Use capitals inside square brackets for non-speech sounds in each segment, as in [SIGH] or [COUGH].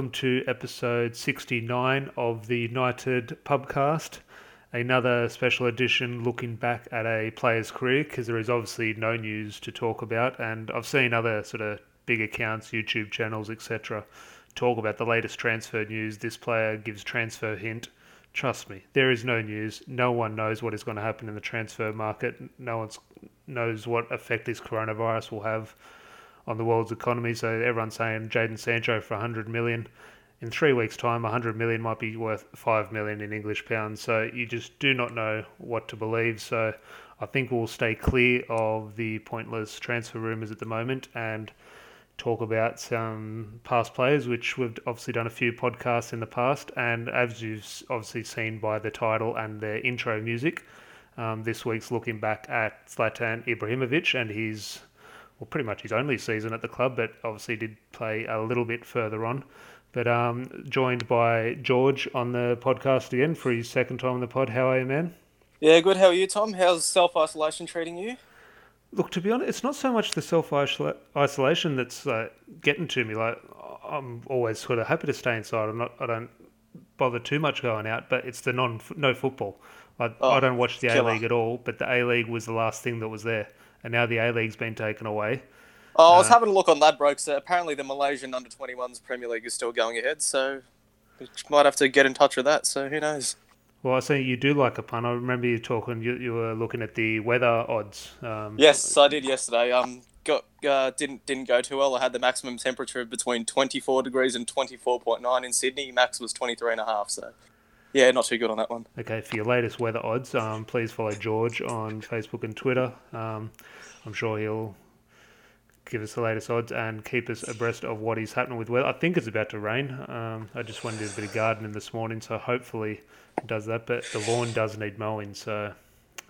Welcome to episode 69 of the United Pubcast. Another special edition looking back at a player's career because there is obviously no news to talk about. And I've seen other sort of big accounts, YouTube channels, etc., talk about the latest transfer news. This player gives transfer hint. Trust me, there is no news. No one knows what is going to happen in the transfer market. No one knows what effect this coronavirus will have on the world's economy. So everyone's saying Jadon Sancho for 100 million. In three weeks' time, 100 million might be worth 5 million in English pounds. So you just do not know what to believe. So I think we'll stay clear of the pointless transfer rumours at the moment and talk about some past players, which we've obviously done a few podcasts in the past. And as you've obviously seen by the title and the intro music, um, this week's looking back at Zlatan Ibrahimovic and his well, pretty much his only season at the club, but obviously did play a little bit further on. But um, joined by George on the podcast again for his second time on the pod. How are you, man? Yeah, good. How are you, Tom? How's self isolation treating you? Look, to be honest, it's not so much the self isolation that's uh, getting to me. Like, I'm always sort of happy to stay inside. I'm not. I don't bother too much going out, but it's the non no football. I, oh, I don't watch the A League at all, but the A League was the last thing that was there and now the A League's been taken away. Oh, I was uh, having a look on Ladbrokes. So apparently, the Malaysian under 21s Premier League is still going ahead, so we might have to get in touch with that. So who knows? Well, I see you do like a pun. I remember you talking. You, you were looking at the weather odds. Um, yes, I did yesterday. Um, got uh, didn't didn't go too well. I had the maximum temperature of between 24 degrees and 24.9 in Sydney. Max was 23 and a half. So yeah, not too good on that one. Okay, for your latest weather odds, um, please follow George on Facebook and Twitter. Um, I'm sure he'll give us the latest odds and keep us abreast of what is happening with weather. I think it's about to rain. Um, I just wanted to do a bit of gardening this morning, so hopefully it does that. But the lawn does need mowing, so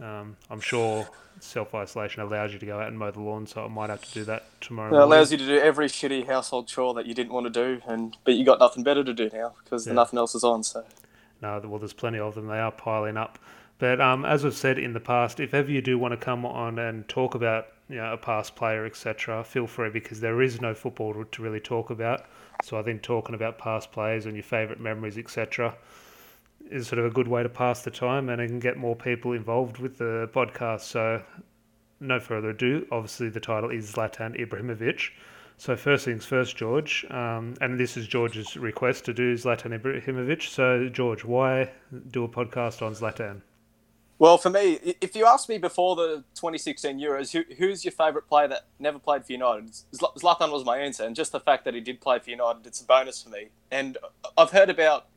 um, I'm sure self isolation allows you to go out and mow the lawn, so I might have to do that tomorrow. It allows you to do every shitty household chore that you didn't want to do, and but you got nothing better to do now because yeah. nothing else is on. So no, well, there's plenty of them. They are piling up. But um, as I've said in the past, if ever you do want to come on and talk about you know, a past player, etc., feel free because there is no football to really talk about. So I think talking about past players and your favourite memories, etc., is sort of a good way to pass the time and it can get more people involved with the podcast. So no further ado, obviously the title is Zlatan Ibrahimovic. So first things first, George, um, and this is George's request to do Zlatan Ibrahimovic. So George, why do a podcast on Zlatan? Well, for me, if you asked me before the 2016 Euros, who, who's your favourite player that never played for United? Zlatan was my answer, and just the fact that he did play for United, it's a bonus for me. And I've heard about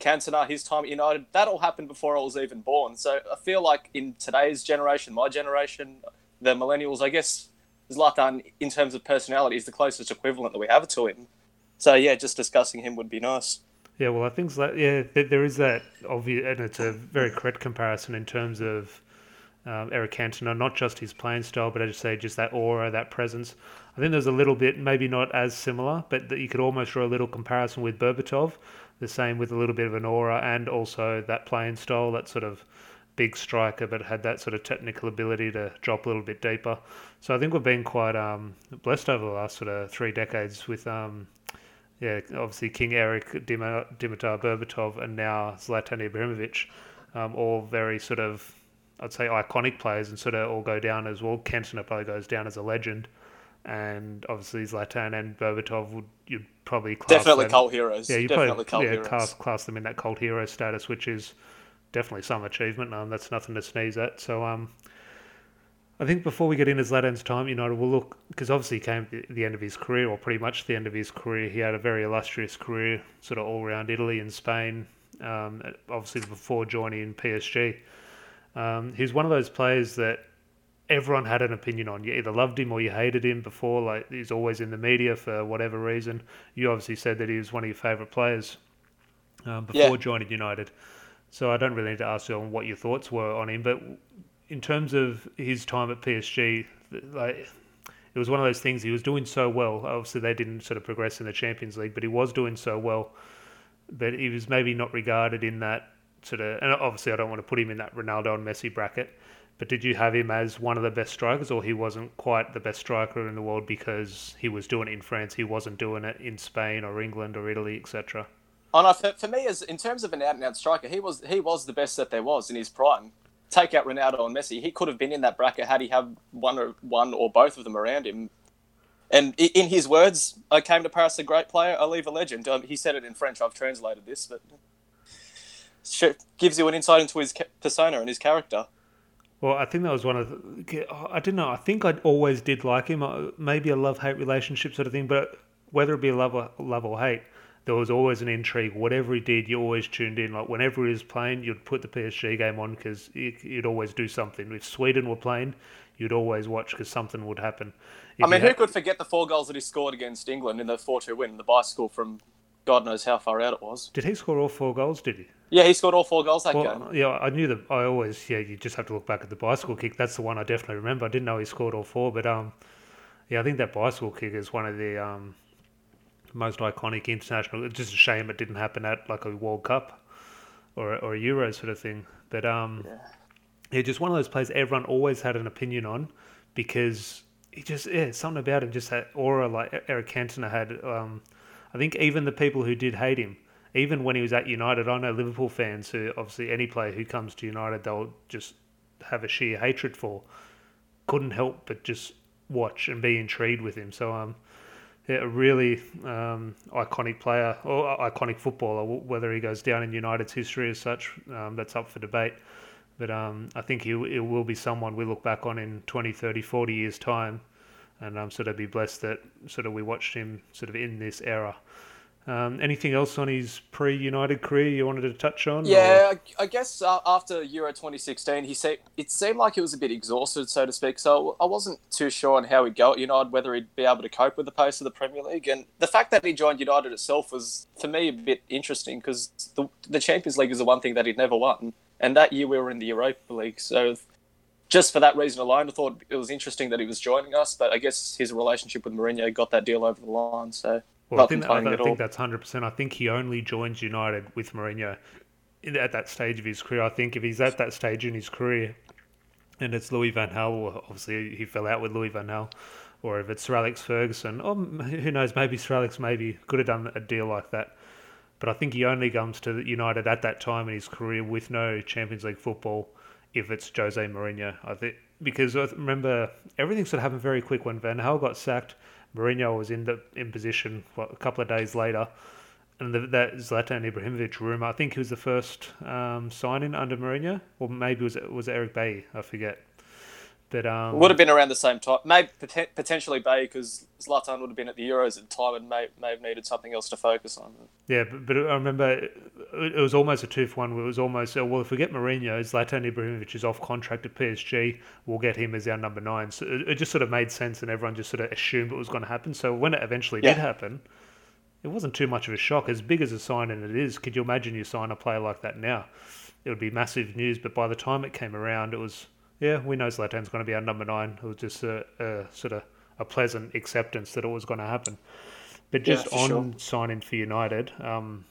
Cantona, his time at United. That all happened before I was even born. So I feel like in today's generation, my generation, the millennials, I guess Zlatan, in terms of personality, is the closest equivalent that we have to him. So yeah, just discussing him would be nice. Yeah, well, I think that yeah, there is that obvious, and it's a very correct comparison in terms of um, Eric Cantona, not just his playing style, but I just say just that aura, that presence. I think there's a little bit, maybe not as similar, but that you could almost draw a little comparison with Berbatov. The same with a little bit of an aura and also that playing style, that sort of big striker, but had that sort of technical ability to drop a little bit deeper. So I think we've been quite um, blessed over the last sort of three decades with, um, yeah, obviously King Eric, Dimitar Berbatov, and now Zlatan Ibrahimovic, um, all very sort of, I'd say, iconic players and sort of all go down as well. Cantona probably goes down as a legend. And obviously Zlatan and Berbatov would you'd probably class definitely them, cult heroes. Yeah, you definitely probably yeah, class, class them in that cult hero status, which is definitely some achievement. Um, that's nothing to sneeze at. So um, I think before we get into Zlatan's time United, we'll look because obviously he came at the end of his career, or pretty much the end of his career. He had a very illustrious career, sort of all around Italy and Spain. Um, obviously before joining PSG, um, he's one of those players that everyone had an opinion on. You either loved him or you hated him before. Like he's always in the media for whatever reason. You obviously said that he was one of your favourite players um, before yeah. joining United. So I don't really need to ask you on what your thoughts were on him, but in terms of his time at PSG, like it was one of those things. He was doing so well. Obviously, they didn't sort of progress in the Champions League, but he was doing so well. But he was maybe not regarded in that sort of. And obviously, I don't want to put him in that Ronaldo and Messi bracket. But did you have him as one of the best strikers, or he wasn't quite the best striker in the world because he was doing it in France, he wasn't doing it in Spain or England or Italy, etc. Oh no, for, for me, as in terms of an out and out striker, he was he was the best that there was in his prime. Take out Ronaldo and Messi, he could have been in that bracket had he had one or one or both of them around him. And in his words, I came to Paris a great player, I leave a legend. Um, he said it in French. I've translated this, but it gives you an insight into his persona and his character. Well, I think that was one of the, I don't know. I think I always did like him. Uh, maybe a love hate relationship sort of thing, but whether it be love or, love or hate, there was always an intrigue. Whatever he did, you always tuned in. Like whenever he was playing, you'd put the PSG game on because you'd always do something. If Sweden were playing, you'd always watch because something would happen. If I mean, who had... could forget the four goals that he scored against England in the 4 2 win, the bicycle from God knows how far out it was? Did he score all four goals, did he? Yeah, he scored all four goals that well, game. Yeah, I knew that. I always, yeah, you just have to look back at the bicycle kick. That's the one I definitely remember. I didn't know he scored all four, but um, yeah, I think that bicycle kick is one of the um, most iconic international. It's just a shame it didn't happen at like a World Cup or or a Euro sort of thing. But um, yeah. yeah, just one of those players everyone always had an opinion on because he just yeah, something about him just that aura like Eric Cantona had. Um, I think even the people who did hate him even when he was at United, I know Liverpool fans who obviously any player who comes to United they'll just have a sheer hatred for. Couldn't help but just watch and be intrigued with him. So um, yeah, a really um, iconic player or iconic footballer. Whether he goes down in United's history as such, um, that's up for debate. But um, I think he, it will be someone we look back on in 20, 30, 40 years' time, and um, sort of be blessed that sort of we watched him sort of in this era. Um, anything else on his pre-United career you wanted to touch on? Yeah, or? I guess uh, after Euro 2016, he said it seemed like he was a bit exhausted, so to speak. So I wasn't too sure on how he'd go at United, whether he'd be able to cope with the pace of the Premier League. And the fact that he joined United itself was, for me, a bit interesting because the, the Champions League is the one thing that he'd never won, and that year we were in the Europa League. So just for that reason alone, I thought it was interesting that he was joining us. But I guess his relationship with Mourinho got that deal over the line. So well, I think, I, I think that's hundred percent. I think he only joins United with Mourinho at that stage of his career. I think if he's at that stage in his career, and it's Louis Van Gaal, obviously he fell out with Louis Van Gaal, or if it's Sir Alex Ferguson, or who knows, maybe Sir Alex maybe could have done a deal like that. But I think he only comes to United at that time in his career with no Champions League football if it's Jose Mourinho. I think because uh, remember everything sort of happened very quick when Van Gaal got sacked. Mourinho was in the in position what, a couple of days later, and the, that Zlatan Ibrahimovic rumor. I think he was the first um, signing under Mourinho, or maybe was it was it Eric Bailly? I forget. But um, would have been around the same time. Maybe potentially Bay because Zlatan would have been at the Euros at the time and may, may have needed something else to focus on. Yeah, but, but I remember it, it, was almost a two for one. It was almost oh, well, if we get Mourinho, Zlatan Ibrahimovic is off contract at PSG. We'll get him as our number nine. So it, it just sort of made sense, and everyone just sort of assumed it was going to happen. So when it eventually yeah. did happen, it wasn't too much of a shock. As big as a signing it is, could you imagine you sign a player like that now? It would be massive news. But by the time it came around, it was yeah, we know Zlatan's going to be our number nine. It was just a, a sort of a pleasant acceptance that it was going to happen. But just yeah, on sure. signing for United, um,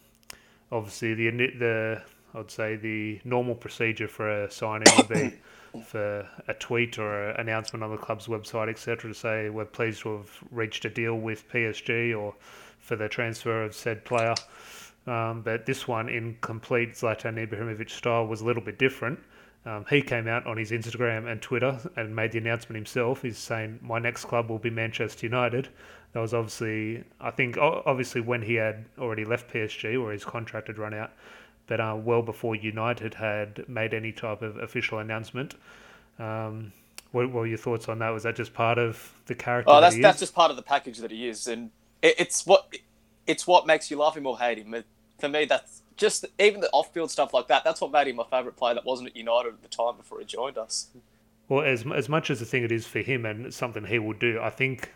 obviously the the I'd say the normal procedure for a signing would be [COUGHS] for a tweet or an announcement on the club's website, etc., to say we're pleased to have reached a deal with PSG or for the transfer of said player. Um, but this one, in complete Zlatan Ibrahimovic style, was a little bit different. Um, he came out on his Instagram and Twitter and made the announcement himself. He's saying, My next club will be Manchester United. That was obviously, I think, obviously when he had already left PSG or his contract had run out, but uh, well before United had made any type of official announcement. Um, what, what, were your thoughts on that? Was that just part of the character? Oh, that's that that's just part of the package that he is, and it, it's what it's what makes you love him or hate him. For me, that's just even the off-field stuff like that. That's what made him my favourite player. That wasn't at United at the time before he joined us. Well, as as much as the thing it is for him and something he would do, I think.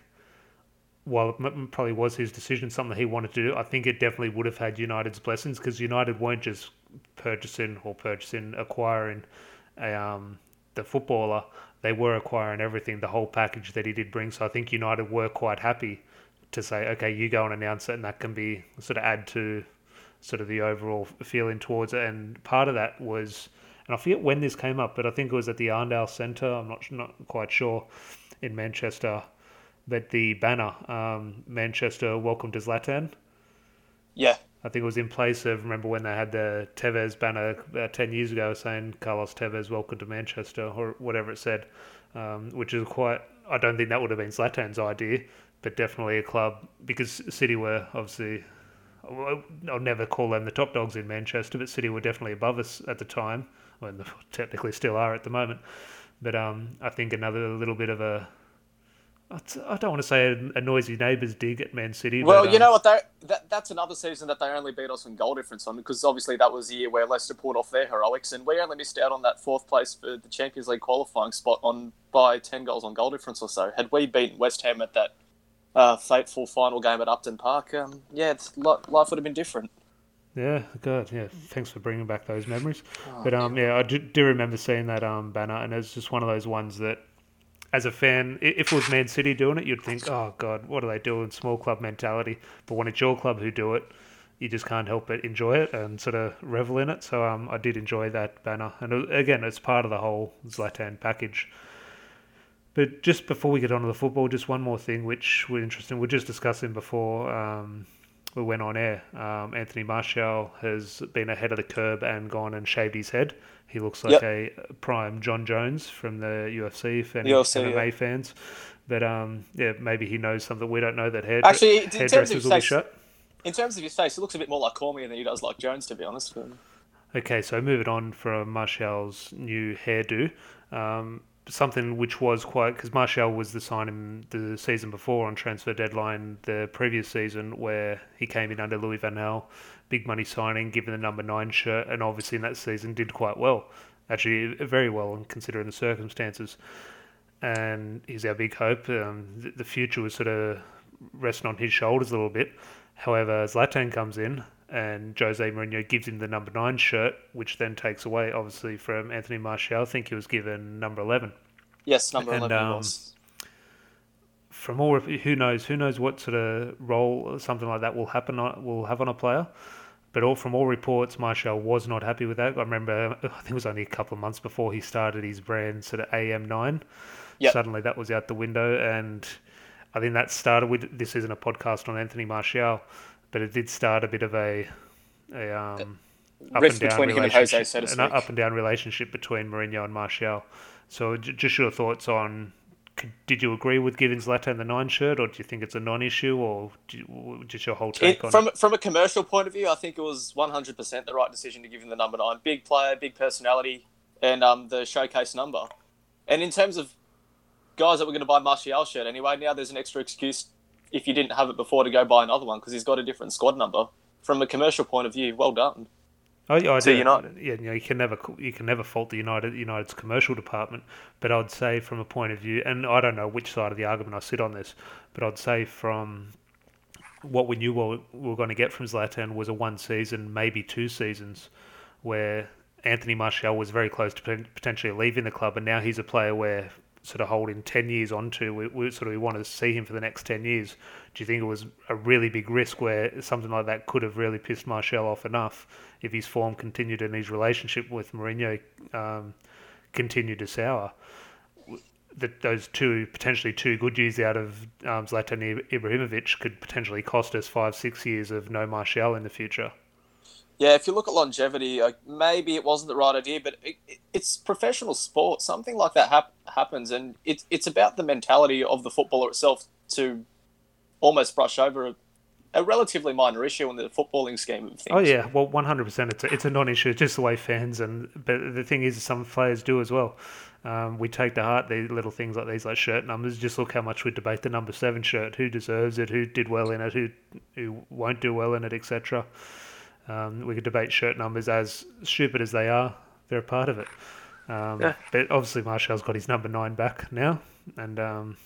While it probably was his decision, something he wanted to do, I think it definitely would have had United's blessings because United weren't just purchasing or purchasing, acquiring a, um, the footballer. They were acquiring everything, the whole package that he did bring. So I think United were quite happy to say, okay, you go and announce it, and that can be sort of add to sort of the overall feeling towards it. And part of that was and I forget when this came up, but I think it was at the Arndale Centre. I'm not not quite sure in Manchester, but the banner um, Manchester Welcome to Zlatan. Yeah, I think it was in place of remember when they had the Tevez banner about ten years ago saying Carlos Tevez Welcome to Manchester or whatever it said, um, which is quite. I don't think that would have been Zlatan's idea, but definitely a club because City were obviously. I'll never call them the top dogs in Manchester, but City were definitely above us at the time well, [LAUGHS] technically still are at the moment. But um, I think another little bit of a I don't want to say a, noisy neighbours dig at Man City. Well, but, you um, know what? That, that's another season that they only beat us in goal difference on because obviously that was the year where Leicester pulled off their heroics, and we only missed out on that fourth place for the Champions League qualifying spot on by ten goals on goal difference or so. Had we beaten West Ham at that uh, fateful final game at Upton Park, um, yeah, life would have been different. Yeah, good. Yeah, thanks for bringing back those memories. Oh, but um, yeah, I do, do, remember seeing that um banner, and it's just one of those ones that, as a fan, if it was Man City doing it, you'd think, oh god, what are they doing? Small club mentality. But when it's your club who do it, you just can't help but enjoy it and sort of revel in it. So um, I did enjoy that banner, and again, it's part of the whole Zlatan package. But just before we get on to the football, just one more thing which we're interested in. We're just discussing before um, we went on air, um, Anthony Martial has been ahead of the curb and gone and shaved his head. He looks like yep. a prime Jon Jones from the UFC, for any UFC, MMA yeah. fans. But um, yeah, maybe he knows something we don't know that hair actually hairdressers will face, be shut. In terms of his face, it looks a bit more like Cormier than he does like Jones, to be honest. Okay, so moving on from Martial's new hairdo. Um, something which was quite because Martial was the signing the season before on transfer deadline the previous season where he came in under Louis Van Gaal, big money signing, given the number nine shirt, and obviously in that season did quite well, actually very well considering the circumstances. And he's our big hope. Um, the future was sort of resting on his shoulders a little bit. However, Zlatan comes in and Jose Mourinho gives him the number nine shirt, which then takes away, obviously, from Anthony Martial. I think he was given number 11. Yes, number and, 11 um, was. From all, who knows? Who knows what sort of role something like that will happen? Will have on a player. But all from all reports, Martial was not happy with that. I remember, I think it was only a couple of months before he started his brand, sort of AM9. Yep. Suddenly that was out the window, and I think that started with. This isn't a podcast on Anthony Martial, but it did start a bit of a a um, up and down relationship, Jose, so an up and down relationship between Mourinho and Martial. So, just your thoughts on. Did you agree with giving Zlatan the nine shirt, or do you think it's a non-issue, or you, just your whole take it, on from it? from a commercial point of view? I think it was one hundred percent the right decision to give him the number nine. Big player, big personality, and um, the showcase number. And in terms of guys that were going to buy Martial shirt anyway, now there's an extra excuse if you didn't have it before to go buy another one because he's got a different squad number. From a commercial point of view, well done. Oh yeah, I do. United. Yeah, you know, you can never you can never fault the United United's commercial department, but I'd say from a point of view, and I don't know which side of the argument I sit on this, but I'd say from what we knew we were going to get from Zlatan was a one season, maybe two seasons, where Anthony Martial was very close to potentially leaving the club, and now he's a player where sort of holding 10 years onto, we, we sort of we wanted to see him for the next 10 years. Do you think it was a really big risk where something like that could have really pissed Martial off enough if his form continued and his relationship with Mourinho um, continued to sour? That those two potentially two good years out of um, Zlatan Ibrahimovic could potentially cost us five, six years of no Martial in the future. Yeah, if you look at longevity, like maybe it wasn't the right idea, but it, it, it's professional sport. Something like that hap- happens, and it's it's about the mentality of the footballer itself to almost brush over a, a relatively minor issue in the footballing scheme of things. Oh yeah, well, one hundred percent. It's a, it's a non-issue. Just the way fans and but the thing is, some players do as well. Um, we take to heart these little things like these, like shirt numbers. Just look how much we debate the number seven shirt. Who deserves it? Who did well in it? Who who won't do well in it, etc. Um, we could debate shirt numbers as stupid as they are. They're a part of it. Um, yeah. But obviously, Martial's got his number nine back now, and um,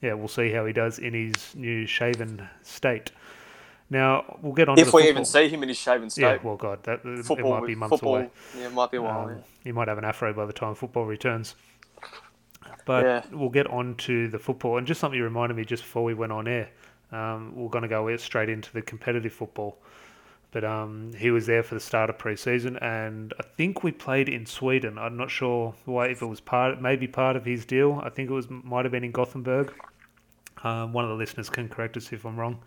yeah, we'll see how he does in his new shaven state. Now we'll get on. If we football. even see him in his shaven state. Yeah, well, God, that football, it might be months football, away. Yeah, it might be a while. Um, yeah. He might have an afro by the time football returns. But yeah. we'll get on to the football, and just something you reminded me just before we went on air. Um, we're going to go straight into the competitive football. But um, he was there for the start of pre-season, and I think we played in Sweden. I'm not sure why if it was part, maybe part of his deal. I think it was might have been in Gothenburg. Um, one of the listeners can correct us if I'm wrong,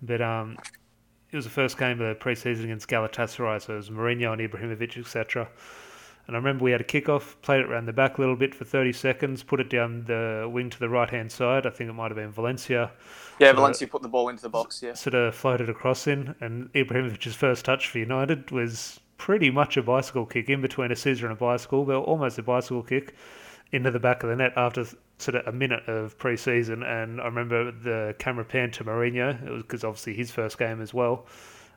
but um, it was the first game of the pre-season against Galatasaray, so it was Mourinho and Ibrahimovic, etc. And I remember we had a kickoff, played it around the back a little bit for 30 seconds, put it down the wing to the right hand side. I think it might have been Valencia. Yeah, Valencia of, put the ball into the box, yeah. Sort of floated across in, and Ibrahimovic's first touch for United was pretty much a bicycle kick in between a scissor and a bicycle, but almost a bicycle kick into the back of the net after sort of a minute of pre-season. And I remember the camera panned to Mourinho, it was because obviously his first game as well,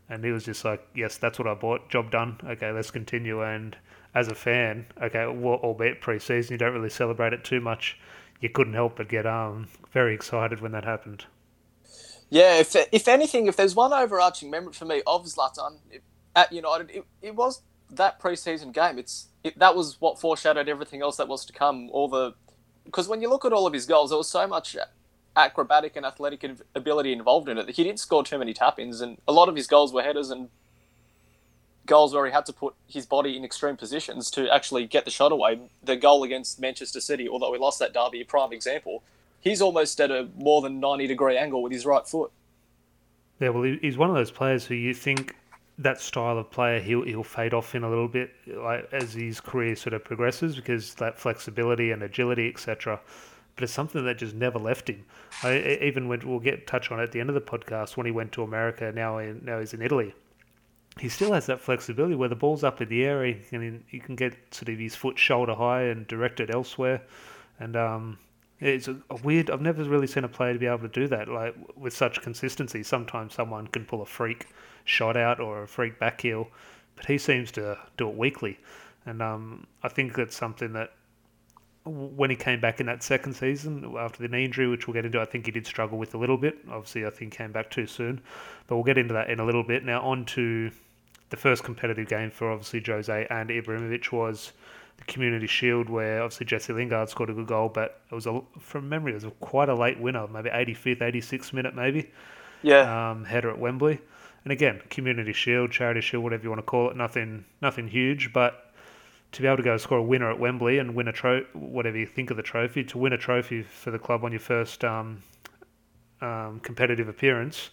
and he was just like, "Yes, that's what I bought. Job done. Okay, let's continue." And as a fan, okay, albeit pre-season, you don't really celebrate it too much. You couldn't help but get um very excited when that happened. Yeah, if if anything, if there's one overarching memory for me of Zlatan at United, it, it was that pre-season game. It's it, that was what foreshadowed everything else that was to come. All the because when you look at all of his goals, there was so much acrobatic and athletic ability involved in it that he didn't score too many tap-ins, and a lot of his goals were headers and goals where he had to put his body in extreme positions to actually get the shot away. The goal against Manchester City, although we lost that derby, prime example. He's almost at a more than 90 degree angle with his right foot. Yeah, well, he's one of those players who you think that style of player he'll he'll fade off in a little bit like as his career sort of progresses because that flexibility and agility etc. But it's something that just never left him. I, even when we'll get touch on it at the end of the podcast when he went to America. Now now he's in Italy he still has that flexibility where the ball's up in the air, he can, he can get sort of his foot shoulder high and direct it elsewhere. And um, it's a, a, weird. I've never really seen a player to be able to do that, like with such consistency. Sometimes someone can pull a freak shot out or a freak back heel, but he seems to do it weekly. And um, I think that's something that when he came back in that second season after the knee injury, which we'll get into, I think he did struggle with a little bit. Obviously, I think came back too soon, but we'll get into that in a little bit. Now, on to the first competitive game for obviously Jose and Ibrahimovic was the Community Shield, where obviously Jesse Lingard scored a good goal, but it was a, from memory, it was a, quite a late winner, maybe 85th, 86th minute, maybe. Yeah. Um, header at Wembley, and again, Community Shield, Charity Shield, whatever you want to call it, nothing, nothing huge, but to be able to go score a winner at Wembley and win a trophy, whatever you think of the trophy, to win a trophy for the club on your first um, um, competitive appearance,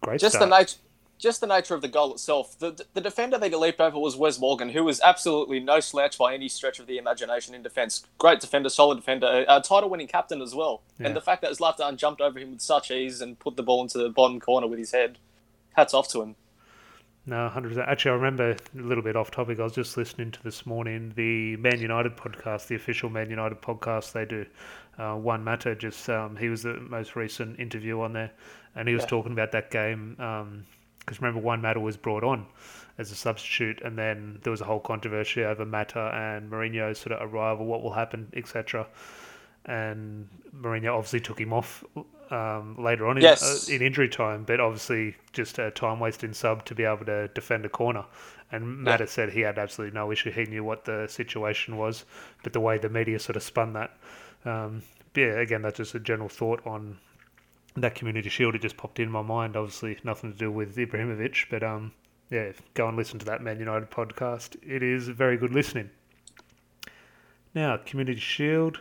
great. Stuff. Just start. the nature just the nature of the goal itself. The, the defender they leaped over was Wes Morgan, who was absolutely no slouch by any stretch of the imagination in defence. Great defender, solid defender, a title winning captain as well. Yeah. And the fact that Zlatan jumped over him with such ease and put the ball into the bottom corner with his head, hats off to him. No, 100%. Actually, I remember a little bit off topic. I was just listening to this morning the Man United podcast, the official Man United podcast they do. Uh, Juan Mata, just um, he was the most recent interview on there, and he was yeah. talking about that game. Um, because remember Juan Mata was brought on as a substitute, and then there was a whole controversy over Mata and Mourinho's sort of arrival, what will happen, etc. And Mourinho obviously took him off um, later on in, yes. uh, in, injury time, but obviously just a time wasting sub to be able to defend a corner. And Mata yeah. said he had absolutely no issue. He knew what the situation was, but the way the media sort of spun that. Um, yeah, again, that's just a general thought on that community shield it just popped in my mind. Obviously, nothing to do with Ibrahimovic, but um, yeah, go and listen to that Man United podcast. It is very good listening. Now, community shield.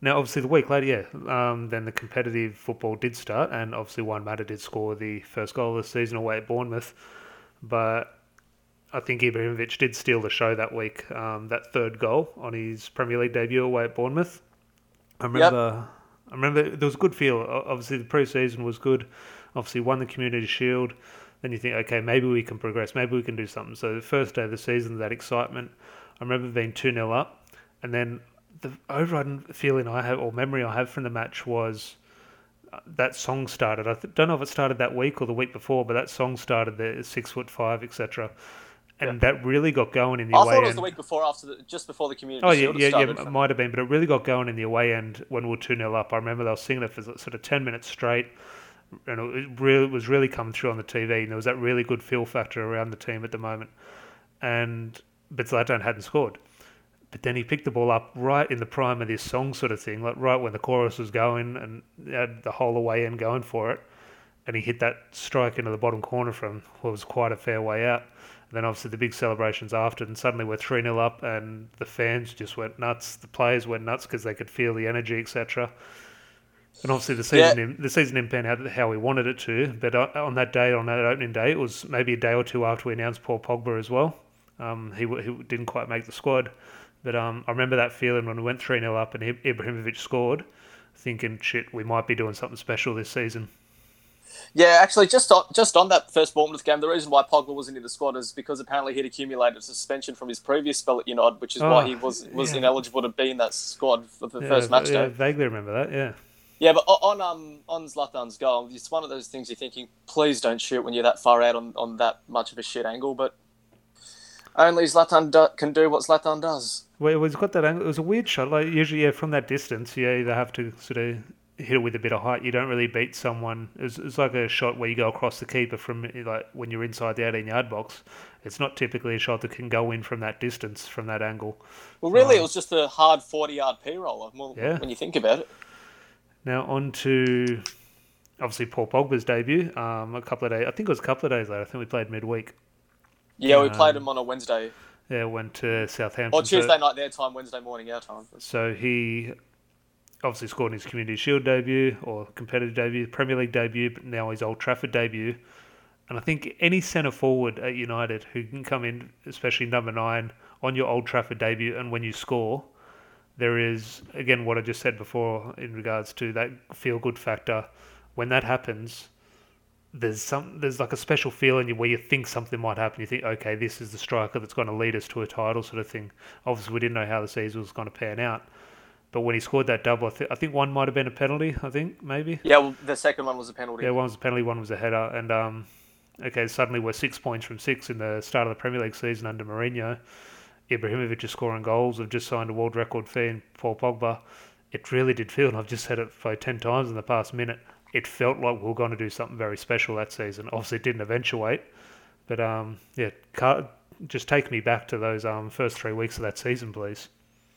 Now, obviously, the week later, yeah, um, then the competitive football did start, and obviously, Juan Mata did score the first goal of the season away at Bournemouth. But I think Ibrahimovic did steal the show that week. Um, that third goal on his Premier League debut away at Bournemouth. I remember. Yep I remember there was a good feel. Obviously, the pre-season was good. Obviously, won the Community Shield. Then you think, okay, maybe we can progress. Maybe we can do something. So the first day of the season, that excitement. I remember being 2 0 up. And then the overriding feeling I have, or memory I have from the match was uh, that song started. I don't know if it started that week or the week before, but that song started there, six foot five, etc and yeah. that really got going in the I away thought it was end. the week before, after the, just before the community. Oh yeah, yeah, yeah, it might have been, but it really got going in the away end when we were two 0 up. I remember they were singing it for sort of ten minutes straight, and it really was really coming through on the TV. And there was that really good feel factor around the team at the moment. And but Zlatan hadn't scored, but then he picked the ball up right in the prime of this song sort of thing, like right when the chorus was going and had the whole away end going for it. and he hit that strike into the bottom corner from what was quite a fair way out. And then obviously the big celebrations after, and suddenly we're 3 0 up, and the fans just went nuts. The players went nuts because they could feel the energy, etc. And obviously the season yeah. the season didn't pan out how we wanted it to. But on that day, on that opening day, it was maybe a day or two after we announced Paul Pogba as well. Um, he, he didn't quite make the squad. But um, I remember that feeling when we went 3 0 up and Ibrahimovic scored, thinking, shit, we might be doing something special this season. Yeah, actually, just on, just on that first Bournemouth game, the reason why Pogba wasn't in the squad is because apparently he'd accumulated a suspension from his previous spell at United, which is oh, why he was was yeah. ineligible to be in that squad for the yeah, first match yeah, day. vaguely remember that. Yeah. Yeah, but on um on Zlatan's goal, it's one of those things you're thinking, please don't shoot when you're that far out on, on that much of a shit angle. But only Zlatan do, can do what Zlatan does. Well, it was got that angle. It was a weird shot. Like usually, yeah, from that distance, you either have to sort of hit it with a bit of height. You don't really beat someone. It's, it's like a shot where you go across the keeper from like when you're inside the 18 yard box. It's not typically a shot that can go in from that distance, from that angle. Well, really, um, it was just a hard 40 yard P roller. yeah. when you think about it. Now on to obviously Paul Pogba's debut. Um, a couple of days, I think it was a couple of days later. I think we played midweek. Yeah, we um, played him on a Wednesday. Yeah, went to Southampton. Or Tuesday so, night their time, Wednesday morning our time. So he obviously scored his Community Shield debut or competitive debut, Premier League debut, but now his Old Trafford debut. And I think any centre forward at United who can come in, especially number nine, on your Old Trafford debut, and when you score, there is again what I just said before in regards to that feel good factor. When that happens, there's some there's like a special feeling where you think something might happen. You think, okay, this is the striker that's going to lead us to a title, sort of thing. Obviously, we didn't know how the season was going to pan out, but when he scored that double, I, th- I think one might have been a penalty. I think maybe. Yeah, well, the second one was a penalty. Yeah, one was a penalty, one was a header, and um, okay, suddenly we're six points from six in the start of the Premier League season under Mourinho. Ibrahimovic is scoring goals. We've just signed a world record fee in Paul Pogba. It really did feel, and I've just said it for 10 times in the past minute, it felt like we were going to do something very special that season. Obviously, it didn't eventuate, but um, yeah, just take me back to those um, first three weeks of that season, please.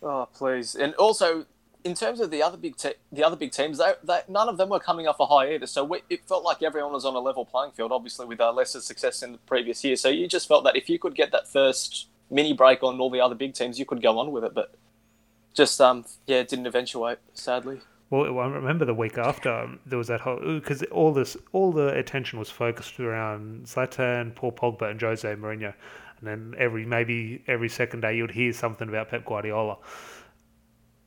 Oh, please. And also, in terms of the other big te- the other big teams, they, they, none of them were coming off a high either. So we, it felt like everyone was on a level playing field. Obviously, with uh, lesser success in the previous year. So you just felt that if you could get that first mini break on all the other big teams, you could go on with it. But just um, yeah, it didn't eventuate, sadly. Well, I remember the week after um, there was that whole because all this all the attention was focused around Zlatan, Paul Pogba, and Jose Mourinho, and then every maybe every second day you'd hear something about Pep Guardiola.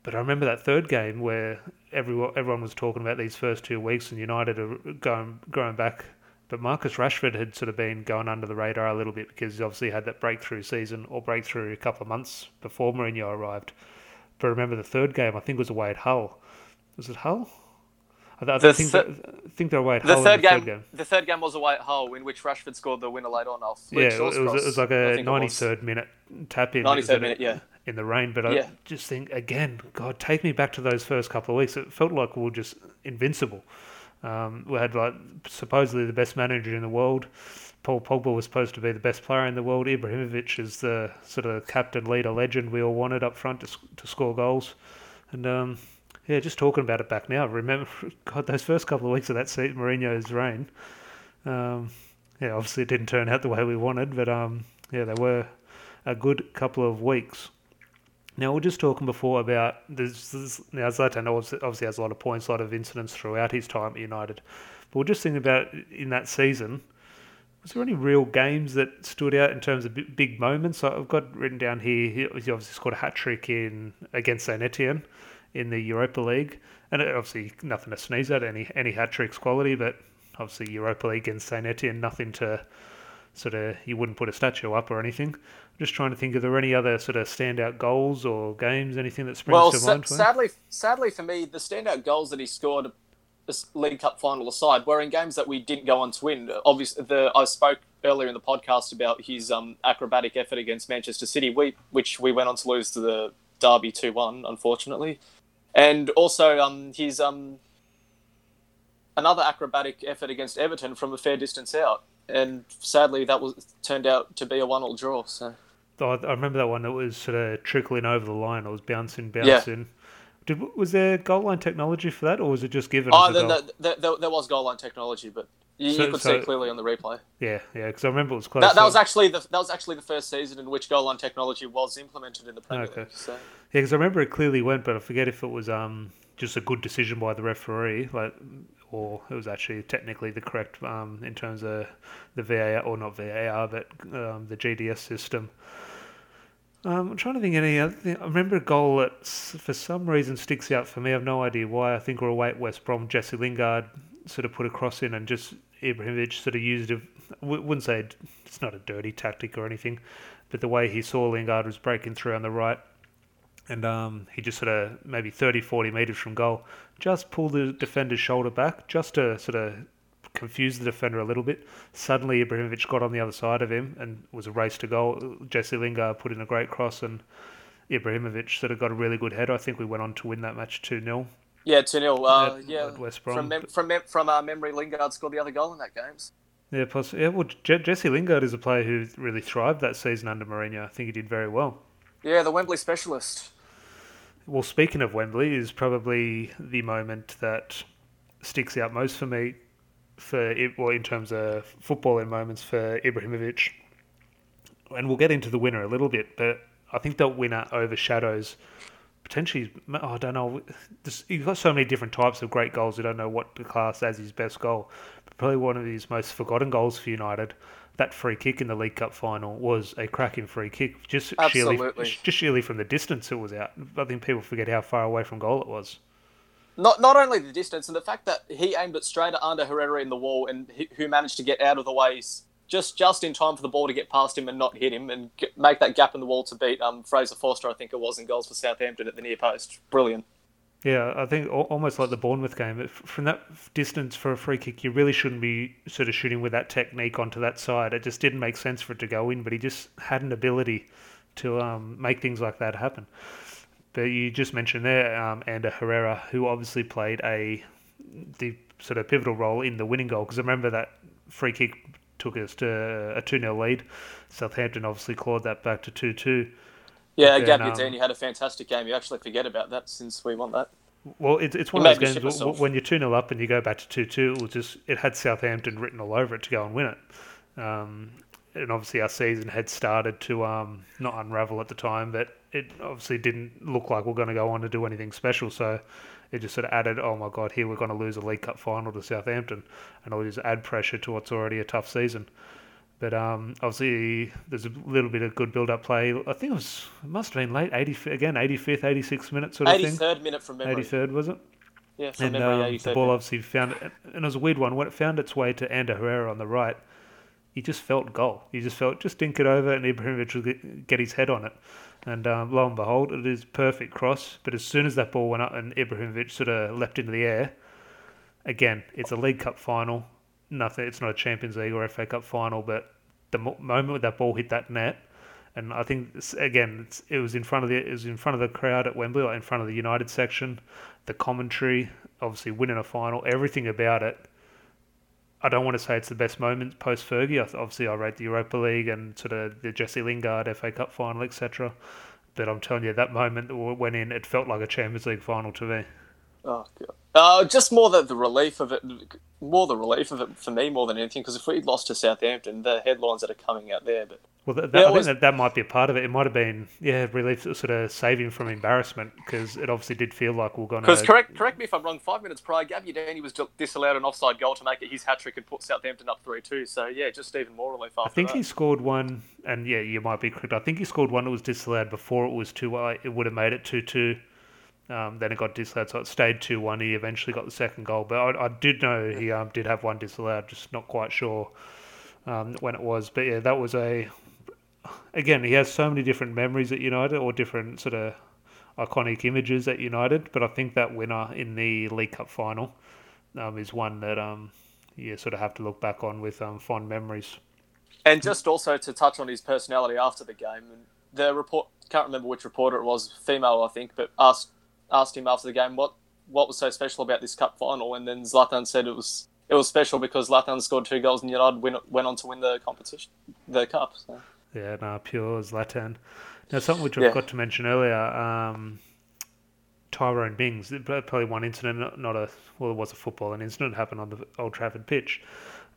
But I remember that third game where everyone everyone was talking about these first two weeks and United are going going back. But Marcus Rashford had sort of been going under the radar a little bit because he obviously had that breakthrough season or breakthrough a couple of months before Mourinho arrived. But I remember the third game, I think was away at Hull. Was it Hull? I, I think, th- I think they're away at the Hull. Third the game, third game. The third game was away at Hull, in which Rashford scored the winner late on. Off yeah, it was, it was, like a 93rd minute tap in. 93rd minute, yeah in the rain. But I just think again, God, take me back to those first couple of weeks. It felt like we were just invincible. Um, we had like supposedly the best manager in the world. Paul Pogba was supposed to be the best player in the world. Ibrahimovic is the sort of captain, leader, legend we all wanted up front to, to score goals. And um, yeah, just talking about it back now. Remember, [LAUGHS] God, those first couple of weeks of that season, Mourinho's reign. Um, yeah, obviously it didn't turn out the way we wanted, but um, yeah, they were a good couple of weeks. Now, we are just talking before about this. this now, Zlatan obviously has a lot of points, a lot of incidents throughout his time at United. But we're just thinking about in that season, was there any real games that stood out in terms of big moments? I've got written down here, he obviously scored a hat trick in against St Etienne in the Europa League. And obviously, nothing to sneeze at, any, any hat tricks quality, but obviously, Europa League against St Etienne, nothing to sort of, you wouldn't put a statue up or anything I'm just trying to think, are there any other sort of standout goals or games, anything that springs well, to mind? Well, sadly, sadly for me, the standout goals that he scored, this League Cup final aside, were in games that we didn't go on to win. Obviously, the I spoke earlier in the podcast about his um, acrobatic effort against Manchester City, we, which we went on to lose to the Derby two one, unfortunately, and also um, his um, another acrobatic effort against Everton from a fair distance out, and sadly that was turned out to be a one-all draw. So. I remember that one that was sort of trickling over the line. It was bouncing, bouncing. Yeah. Did, was there goal line technology for that, or was it just given? Oh, there, there, there, there, was goal line technology, but You, So- you could so- see clearly on the replay. Yeah, yeah, because I remember it was close. That, that was actually the that was actually the first season in which goal line technology was implemented in the Premier Okay. League. So Yeah, because I remember it clearly went, but I forget if it was um just a good decision by the referee, like, or it was actually technically the correct um in terms of the VAR or not VAR, but um, the GDS system. Um, I'm trying to think any other thing. I remember a goal that for some reason sticks out for me. I have no idea why. I think we're away at West Brom. Jesse Lingard sort of put a cross in and just Ibrahimovic sort of used it. Wouldn't say it's not a dirty tactic or anything, but the way he saw Lingard was breaking through on the right and um, he just sort of maybe 30, 40 metres from goal, just pulled the defender's shoulder back just to sort of confuse the defender a little bit. Suddenly, Ibrahimovic got on the other side of him and was a race to goal. Jesse Lingard put in a great cross, and Ibrahimovic sort of got a really good header. I think we went on to win that match 2 0 yeah, two 0 uh, Yeah, West Brom. from mem- from mem- from uh, memory, Lingard scored the other goal in that game. yeah, plus, yeah, well, Je- Jesse Lingard is a player who really thrived that season under Mourinho. I think he did very well. Yeah, the Wembley specialist. Well, speaking of Wembley, is probably the moment that sticks out most for me, for well, in terms of footballing moments for Ibrahimovic. And we'll get into the winner a little bit, but I think that winner overshadows potentially. oh, I don't know. This, you've got so many different types of great goals. You don't know what to class as his best goal. But probably one of his most forgotten goals for United. That free kick in the League Cup final was a cracking free kick. Just sheerly, just sheerly from the distance it was out. I think people forget how far away from goal it was. Not not only the distance and the fact that he aimed it straight at Ander Herrera in the wall, and he, who managed to get out of the way just just in time for the ball to get past him and not hit him, and get, make that gap in the wall to beat um, Fraser Forster, I think it was, in goals for Southampton at the near post. Brilliant. Yeah, I think almost like the Bournemouth game. From that distance for a free kick, you really shouldn't be sort of shooting with that technique onto that side. It just didn't make sense for it to go in, but he just had an ability to um, make things like that happen. But you just mentioned there, um, Ander Herrera, who obviously played a the sort of pivotal role in the winning goal. Because I remember that free kick took us to a 2 0 lead. Southampton obviously clawed that back to 2 2. Yeah, But Gab then, um, Yadeni had a fantastic game. You actually forget about that since we won that. Well, it's it's one of those games w- when you're two 0 up and you go back to two two. It was just it had Southampton written all over it to go and win it. Um, and obviously our season had started to um, not unravel at the time, but it obviously didn't look like we're going to go on to do anything special. So it just sort of added, oh my god, here we're going to lose a League Cup final to Southampton, and it'll just add pressure to what's already a tough season. But um, obviously, there's a little bit of good build-up play. I think it was it must have been late, 80 again, 85th, 86th minute sort of Eighty thing. third minute from memory. 83rd was it? Yeah, from and memory. um, the ball obviously found and it was a weird one when it found its way to Ander Herrera on the right. You just felt goal. He just felt just dink it over, and Ibrahimovic would get, his head on it. And um, lo and behold, it is perfect cross. But as soon as that ball went up and Ibrahimovic sort of leapt into the air, again, it's a League Cup final. Nothing. It's not a Champions League or FA Cup final, but the mo- moment that ball hit that net, and I think again, it was in front of the it was in front of the crowd at Wembley, like in front of the United section. The commentary, obviously winning a final, everything about it. I don't want to say it's the best moment post Fergie. Obviously, I rate the Europa League and sort of the Jesse Lingard FA Cup final, etc. But I'm telling you, that moment that went in, it felt like a Champions League final to me. Oh god. Uh, just more the, the relief of it, more the relief of it for me more than anything. Because if we'd lost to Southampton, the headlines that are coming out there, but Well, that, that, I think that, that might be a part of it. It might have been, yeah, relief, sort of saving from embarrassment because it obviously did feel like we we're going because to. correct correct me if I'm wrong. Five minutes prior, Gabbiadini was disallowed an offside goal to make it his hat trick and put Southampton up three two. So yeah, just even more relief after I think that. he scored one, and yeah, you might be correct. I think he scored one that was disallowed before it was two. uh, It would have made it two two. Um, then it got disallowed, so it stayed two one. He eventually got the second goal, but I, I did know he um, did have one disallowed. Just not quite sure um, when it was. But yeah, that was a. Again, he has so many different memories at United, or different sort of iconic images at United. But I think that winner in the League Cup final um, is one that um, you sort of have to look back on with um, fond memories. And just also to touch on his personality after the game, the report can't remember which reporter it was, female I think, but asked asked him after the game what what was so special about this cup final, and then Zlatan said it was it was special because Zlatan scored two goals and United win, went on to win the competition, the cup. So. Yeah, no, pure Zlatan. Now, something which I Yeah. forgot to mention earlier, um, Tyrone Mings, probably one incident, not- not a, well, it was a football, an incident happened on the Old Trafford pitch,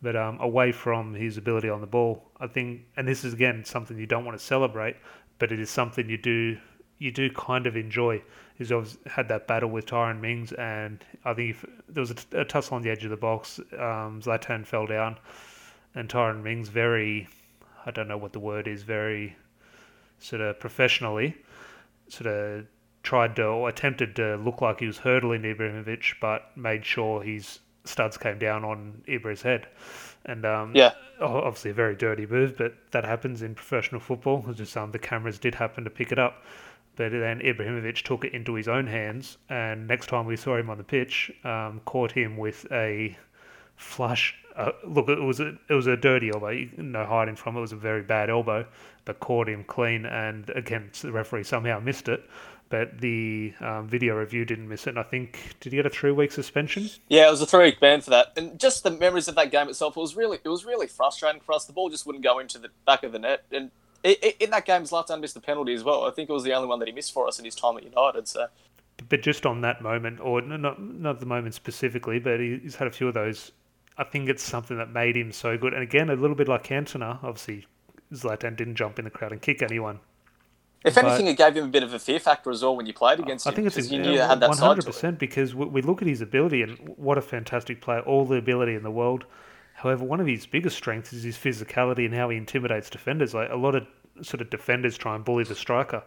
But um, away from his ability on the ball, I think, and this is again something you don't want to celebrate, but it is something you do you do kind of enjoy. He's always had that battle with Tyrone Mings, and I think if there was a, a tussle on the edge of the box, um, Zlatan fell down, and Tyrone Mings very, I don't know what the word is, very sort of professionally, sort of tried to or attempted to look like he was hurdling Ibrahimovic, but made sure his studs came down on Ibra's head. And um, Yeah. obviously a very dirty move, but that happens in professional football. It's just um, the cameras did happen to pick it up. But then Ibrahimovic took it into his own hands, and next time we saw him on the pitch, um, caught him with a flush. Uh, look, it was a it was a dirty elbow. No hiding from it. It was a very bad elbow, but caught him clean. And again, the referee somehow missed it, but the um, video review didn't miss it. And I think did he get a three week suspension? Yeah, it was a three-week ban for that, and just the memories of that game itself. It was really, it was really frustrating for us. The ball just wouldn't go into the back of the net, and in that game, Zlatan missed the penalty as well. I think it was the only one that he missed for us in his time at United. So But just on that moment, or not not the moment specifically, but he's had a few of those. I think it's something that made him so good. And again, a little bit like Cantona, obviously Zlatan didn't jump in the crowd and kick anyone. if But- anything, it gave him a bit of a fear factor as well when you played against I him. think it's a, you knew had that one side hundred to it. percent because we, we look at his ability and what a fantastic player, all the ability in the world. However, one of his biggest strengths is his physicality and how he intimidates defenders. Like a lot of sort of defenders try and bully the striker,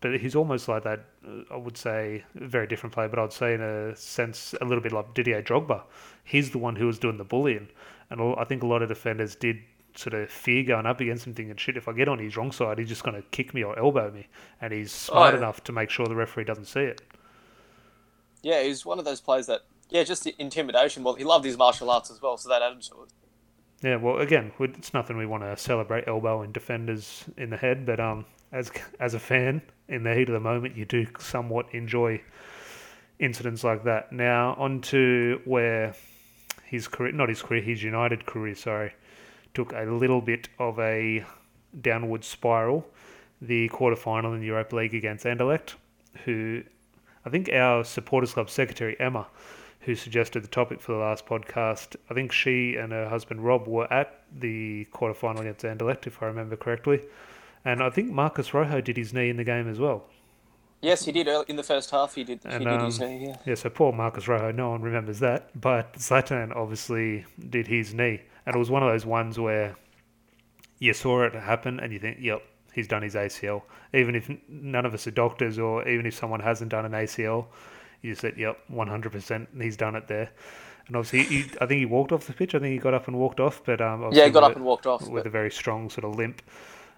but he's almost like that. uh, I would say a very different player, but I'd say in a sense a little bit like Didier Drogba. He's the one who was doing the bullying, and I think a lot of defenders did sort of fear going up against him, thinking, "Shit, if I get on his wrong side, he's just going to kick me or elbow me," and he's smart Oh, yeah. enough to make sure the referee doesn't see it. Yeah, he's one of those players that, yeah, just the intimidation. Well, he loved his martial arts as well, so that added to it. Yeah, well, again, it's nothing we want to celebrate elbowing defenders in the head, but um, as as a fan, in the heat of the moment, you do somewhat enjoy incidents like that. Now, on to where his career, not his career, his United career, sorry, took a little bit of a downward spiral. The quarterfinal in the Europa League against Anderlecht, who I think our supporters club secretary Emma, who suggested the topic for the last podcast, I think she and her husband Rob were at the quarterfinal against Anderlecht, if I remember correctly, and I think Marcus Rojo did his knee in the game as well. Yes, he did in the first half. He did. And, he did his um, knee. Yeah. Yeah, so poor Marcus Rojo, no one remembers that, but Zlatan obviously did his knee, and it was one of those ones where you saw it happen and you think, yep, he's done his ACL. Even if none of us are doctors, or even if someone hasn't done an ACL, you said, yep, 100%, he's done it there. And obviously, he, I think he walked off the pitch. I think he got up and walked off, but um, Yeah, he got with up and walked off. with but- a very strong sort of limp.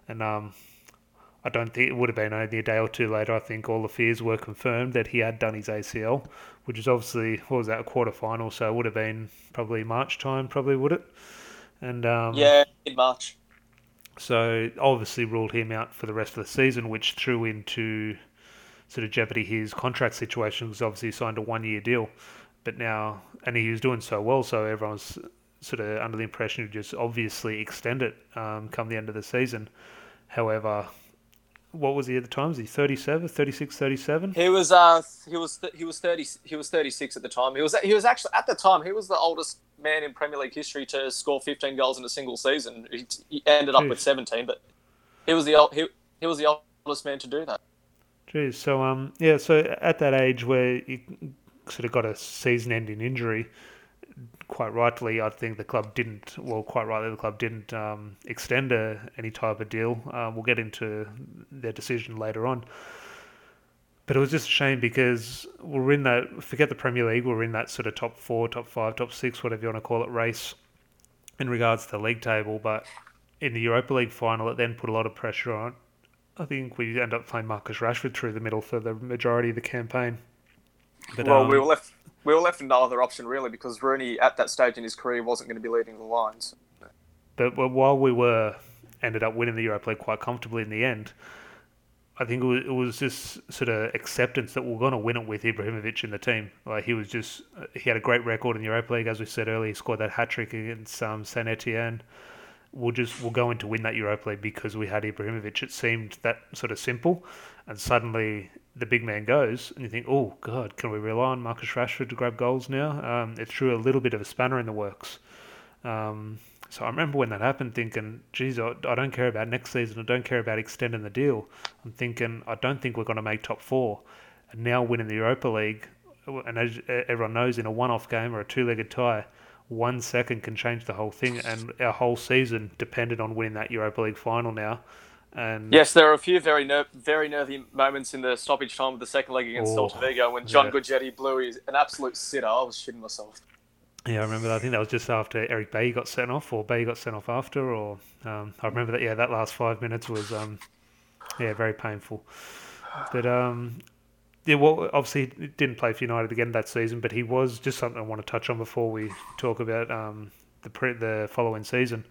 And um, I don't think it would have been only a day or two later. I think all the fears were confirmed that he had done his ACL, which is obviously what was that a quarter final, so it would have been probably March time, probably would it? And um, yeah, mid March. so obviously ruled him out for the rest of the season, which threw into sort of jeopardy his contract situation because obviously he signed a one year deal. But now, and he was doing so well, so everyone's sort of under the impression he'd just obviously extend it um, come the end of the season. However, what was he at the time? Was he 37, 36, 37? He was uh he was th- he was thirty he was thirty six at the time. He was he was actually at the time he was the oldest man in Premier League history to score fifteen goals in a single season. He, he ended up with seventeen, but he was the he, he was the oldest man to do that. Jeez. So um yeah. So at that age where you sort of got a season-ending injury, quite rightly, I think the club didn't. Well, quite rightly, the club didn't um, extend a, any type of deal. Uh, we'll get into their decision later on. But it was just a shame because we're in that. Forget the Premier League. We're in that sort of top four, top five, top six, whatever you want to call it, race in regards to the league table. But in the Europa League final, it then put a lot of pressure on. I think we end up playing Marcus Rashford through the middle for the majority of the campaign. But, well, um, we were left we were left with no other option really because Rooney at that stage in his career wasn't going to be leading the lines. But while we were ended up winning the Europa League quite comfortably in the end, I think it was, it was just sort of acceptance that we're going to win it with Ibrahimovic in the team. Like he was just he had a great record in the Europa League, as we said earlier. He scored that hat trick against um, Saint Etienne. We'll just we'll go in to win that Europa League because we had Ibrahimovic. It seemed that sort of simple, and suddenly the big man goes, and you think, oh God, can we rely on Marcus Rashford to grab goals now? Um, it threw a little bit of a spanner in the works. Um, so I remember when that happened, thinking, "Geez, I, don't care about next season. I don't care about extending the deal." I'm thinking, I don't think we're going to make top four, and now winning the Europa League, and as everyone knows, in a one-off game or a two-legged tie, one second can change the whole thing, and our whole season depended on winning that Europa League final now. And yes, there are a few very ner- very nervy moments in the stoppage time of the second leg against oh, Celta Vigo when John yeah. blew his, an absolute sitter. I was shitting myself. Yeah, I remember that. I think that was just after Eric Bailly got sent off, or Bailly got sent off after, or um, I remember that. Yeah, that last five minutes was um, yeah very painful. But um, yeah, well, obviously he didn't play for United again that season, but he was just something I want to touch on before we talk about um, the pre- the following season.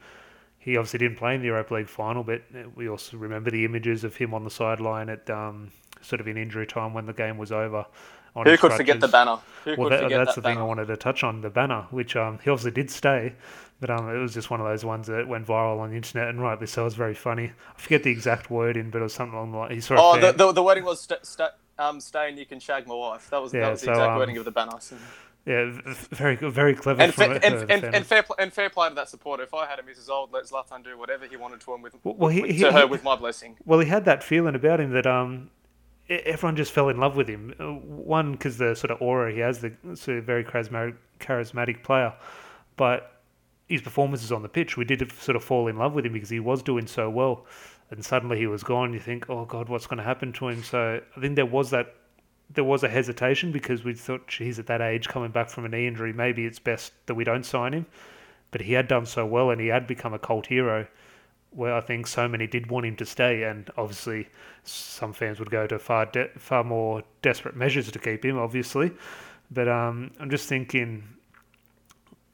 He obviously didn't play in the Europa League final, but we also remember the images of him on the sideline at um, sort of in injury time when the game was over. Who could crutches. forget the banner? Who well, that, that's that the banner? thing I wanted to touch on the banner, which um, he obviously did stay, but um, it was just one of those ones that went viral on the internet, and rightly so. It was very funny. I forget the exact wording, but it was something along the line. He saw oh, the, the, the wording was st- st- um, "Stay and you can shag my wife." That was yeah, that was the so, exact um, wording of the banner. So. Yeah, very very clever. And, fa- and, and, and, fair and fair play to that supporter. If I had a Mrs. Old, let Zlatan do whatever he wanted to him with, well, he, with, he, to her he, with my blessing. Well, he had that feeling about him that um, everyone just fell in love with him. Uh, one because the sort of aura he has, the sort of very charismatic, charismatic player, but his performances on the pitch, we did sort of fall in love with him because he was doing so well, and suddenly he was gone. You think, oh God, what's going to happen to him? So I think there was that there was a hesitation because we thought he's at that age coming back from a knee injury. Maybe it's best that we don't sign him. But he had done so well and he had become a cult hero where I think so many did want him to stay. And obviously, some fans would go to far de- far more desperate measures to keep him, obviously. But um, I'm just thinking,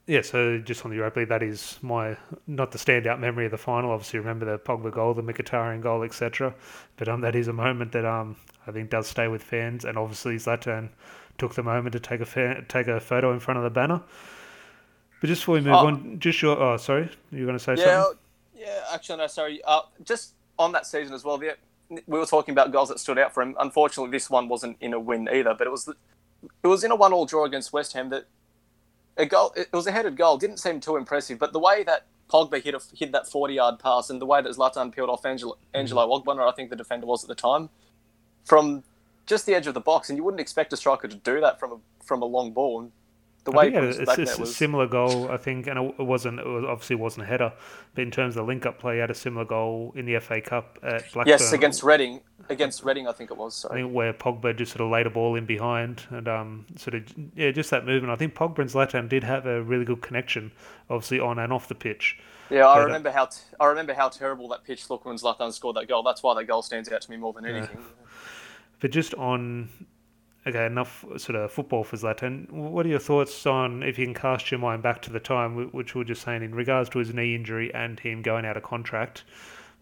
yeah, so just on the Europa League, that is my not the standout memory of the final. Obviously, remember the Pogba goal, the Mkhitaryan goal, etc. But um, that is a moment that um, I think does stay with fans, and obviously Zlatan took the moment to take a take a photo in front of the banner. But just before we move oh. on, just your oh sorry, you are going to say yeah, something? Yeah, actually no, sorry. Uh, just on that season as well. The, we were talking about goals that stood out for him. Unfortunately, this one wasn't in a win either, but it was the, it was in a one-all draw against West Ham. That a goal, it was a headed goal. Didn't seem too impressive, but the way that Pogba hit a, hit that forty-yard pass and the way that Zlatan peeled off Angelo, Angelo mm. Ogbonna, I think the defender was at the time, from just the edge of the box, and you wouldn't expect a striker to do that from a from a long ball. And the way it it's, it's a was... similar goal, I think, and it wasn't. It was obviously wasn't a header, but in terms of the link-up play, he had a similar goal in the FA Cup at Blackburn. Yes, against Reading. Against Reading, I think it was. Sorry. I think where Pogba just sort of laid a ball in behind and um, sort of yeah, just that movement. I think Pogba and Zlatan did have a really good connection, obviously on and off the pitch. Yeah, I but, uh, remember how t- I remember how terrible that pitch looked when Zlatan scored that goal. That's why that goal stands out to me more than anything. Yeah. But just on okay, enough sort of football for Zlatan. What are your thoughts on if you can cast your mind back to the time which we were just saying in regards to his knee injury and him going out of contract?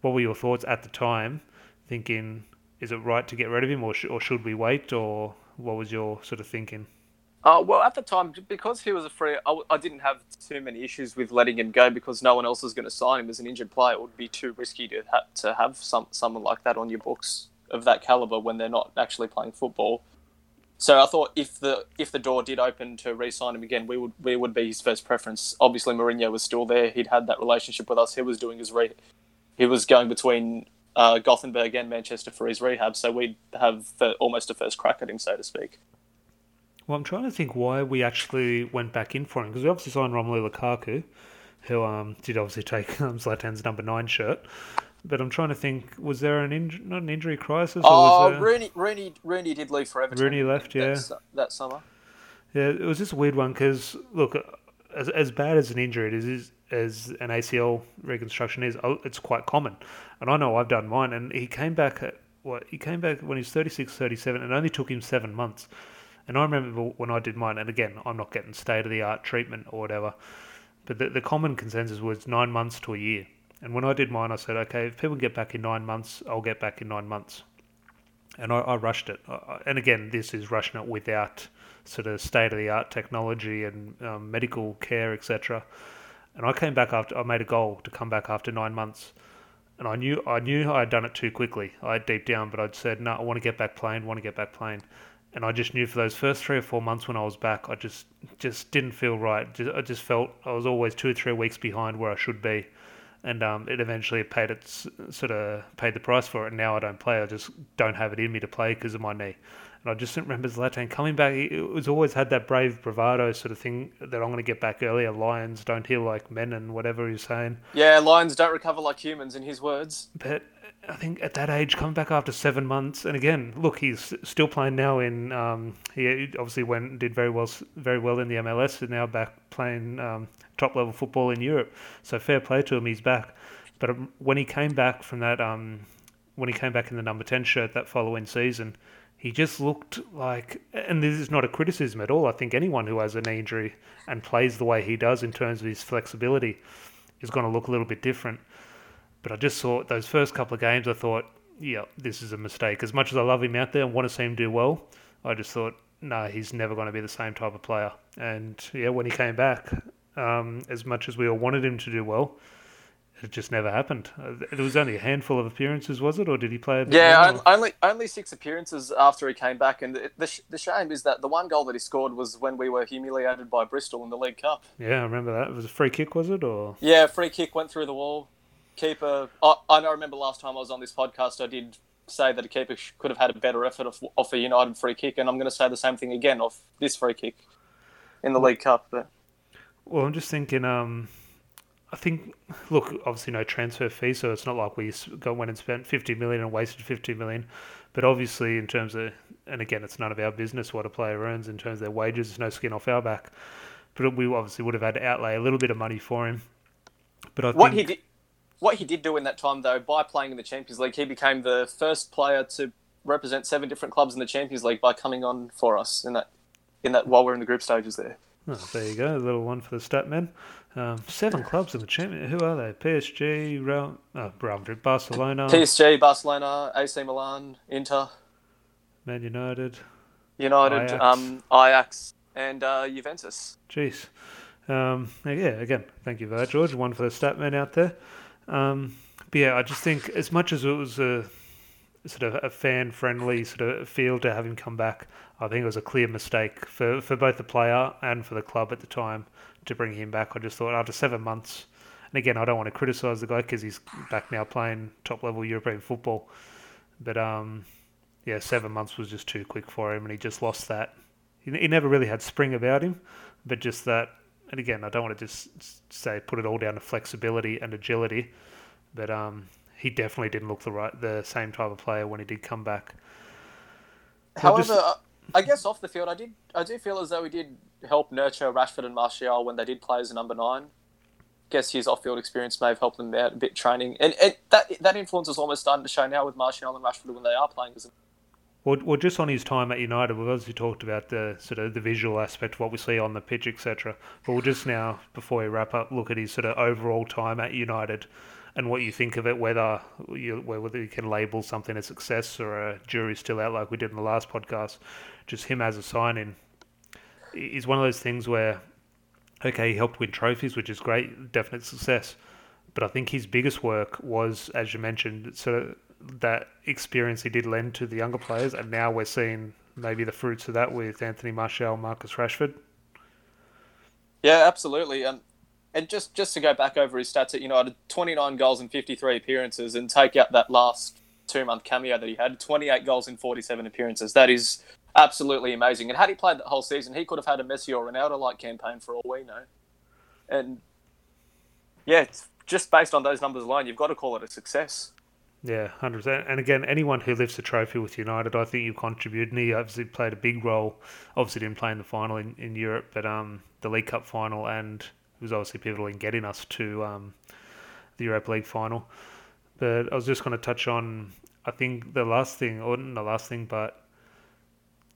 What were your thoughts at the time? Thinking, is it right to get rid of him, or sh- or should we wait, or what was your sort of thinking? Uh, well, at the time, because he was a free, I, I didn't have too many issues with letting him go because no one else was going to sign him as an injured player. It would be too risky to ha- to have some someone like that on your books of that caliber when they're not actually playing football. So I thought if the if the door did open to re-sign him again, we would we would be his first preference. Obviously, Mourinho was still there; he'd had that relationship with us. He was doing his re, he was going between uh, Gothenburg and Manchester for his rehab, so we'd have almost a first crack at him, so to speak. Well, I'm trying to think why we actually went back in for him because we obviously signed Romelu Lukaku, who um, did obviously take [LAUGHS] um, Zlatan's number nine shirt. But I'm trying to think, was there an injury, not an injury crisis? Oh, there... Rooney, Rooney, Rooney did leave for Everton. Rooney left, yeah, that, that summer. Yeah, it was just a weird one because look, as as bad as an injury it is, as an ACL reconstruction is, oh, it's quite common, and I know I've done mine. And he came back at what he came back when he was 36, 37, and only took him seven months. And I remember when I did mine, and again, I'm not getting state of the art treatment or whatever, but the, the common consensus was nine months to a year. And when I did mine, I said, okay, if people get back in nine months, I'll get back in nine months. And I, I rushed it. And again, this is rushing it without sort of state of the art technology and um, medical care, etc. And I came back after I made a goal to come back after nine months. And I knew I knew I had done it too quickly. I had deep down, but I'd said, no, I want to get back playing, want to get back playing. and I just knew for those first three or four months when I was back, I just just didn't feel right. I just felt I was always two or three weeks behind where I should be, and um, it eventually paid its sort of paid the price for it. And now I don't play. I just don't have it in me to play because of my knee. And I just remember Zlatan coming back. He was always had that brave bravado sort of thing that I'm going to get back earlier. Lions don't heal like men and whatever he's saying. Yeah, lions don't recover like humans, in his words. But I think at that age, coming back after seven months, and again, look, he's still playing now. In um, he obviously went did very well, very well in the MLS, and now back playing um, top level football in Europe. So fair play to him, he's back. But um, when he came back from that, um, when he came back in the number ten shirt that following season, he just looked like, and this is not a criticism at all. I think anyone who has a knee injury and plays the way he does in terms of his flexibility is going to look a little bit different. But I just thought those first couple of games, I thought, yeah, this is a mistake. As much as I love him out there and want to see him do well, I just thought, no, he's never going to be the same type of player. And yeah, when he came back, um, as much as we all wanted him to do well, it just never happened. Uh, it was only a handful of appearances, was it, or did he play? yeah, only only six appearances after he came back, and the, the, the shame is that the one goal that he scored was when we were humiliated by Bristol in the League Cup. Yeah, I remember that. It was a free kick, was it, or? Yeah, free kick went through the wall. Keeper, I, I remember last time I was on this podcast, I did say that a keeper could have had a better effort off, off a United free kick, and I'm going to say the same thing again off this free kick in the League Cup. But. Well, I'm just thinking. Um, I think, look, obviously no transfer fee, so it's not like we got went and spent 50 million and wasted 50 million. But obviously, in terms of, and again, it's none of our business what a player earns in terms of their wages. There's no skin off our back. But we obviously would have had to outlay a little bit of money for him. But I what think, he did, what he did do in that time, though, by playing in the Champions League, he became the first player to represent seven different clubs in the Champions League by coming on for us in that, in that while we're in the group stages there. Oh, there you go, a little one for the stat men. Um, seven clubs in the champion. Who are they? PSG, Real, oh, Real Madrid, Barcelona, PSG, Barcelona, AC Milan, Inter, Man United, United, Ajax, um, Ajax and uh, Juventus. Jeez. Um, yeah, again, thank you for that, George. One for the stat men out there. Um, but yeah, I just think as much as it was a sort of a fan friendly sort of feel to have him come back, I think it was a clear mistake for, for both the player and for the club at the time to bring him back. I just thought after seven months, and again, I don't want to criticise the guy because he's back now playing top level European football, but um, yeah, seven months was just too quick for him, and he just lost that. He, he never really had spring about him, but just that. And again, I don't want to just say put it all down to flexibility and agility, but um, he definitely didn't look the right, the same type of player when he did come back. However, just, I guess off the field, I did, I do feel as though he did help nurture Rashford and Martial when they did play as a number nine. Guess his off-field experience may have helped them out a bit training, and, and that that influence is almost starting to show now with Martial and Rashford when they are playing as. A... Well, well, just on his time at United, we've obviously talked about the sort of the visual aspect of what we see on the pitch, etc. But we'll just now, before we wrap up, look at his sort of overall time at United and what you think of it, whether you, whether you can label something a success or a jury still out like we did in the last podcast. Just him as a sign-in is one of those things where, okay, he helped win trophies, which is great, definite success. But I think his biggest work was, as you mentioned, sort of that experience he did lend to the younger players, and now we're seeing maybe the fruits of that with Anthony Martial, Marcus Rashford. Yeah, absolutely. And and just just to go back over his stats at United, 29 goals and 53 appearances, and take out that last two month cameo that he had, 28 goals in 47 appearances. That is absolutely amazing. And had he played that whole season, he could have had a Messi or Ronaldo like campaign for all we know. And yeah, just based on those numbers alone, you've got to call it a success. Yeah, hundred percent. And again, anyone who lifts a trophy with United, I think you contributed. And he obviously played a big role. Obviously, didn't play in the final in, in Europe, but um, the League Cup final, and was obviously pivotal in getting us to um, the Europa League final. But I was just going to touch on, I think the last thing, or not the last thing, but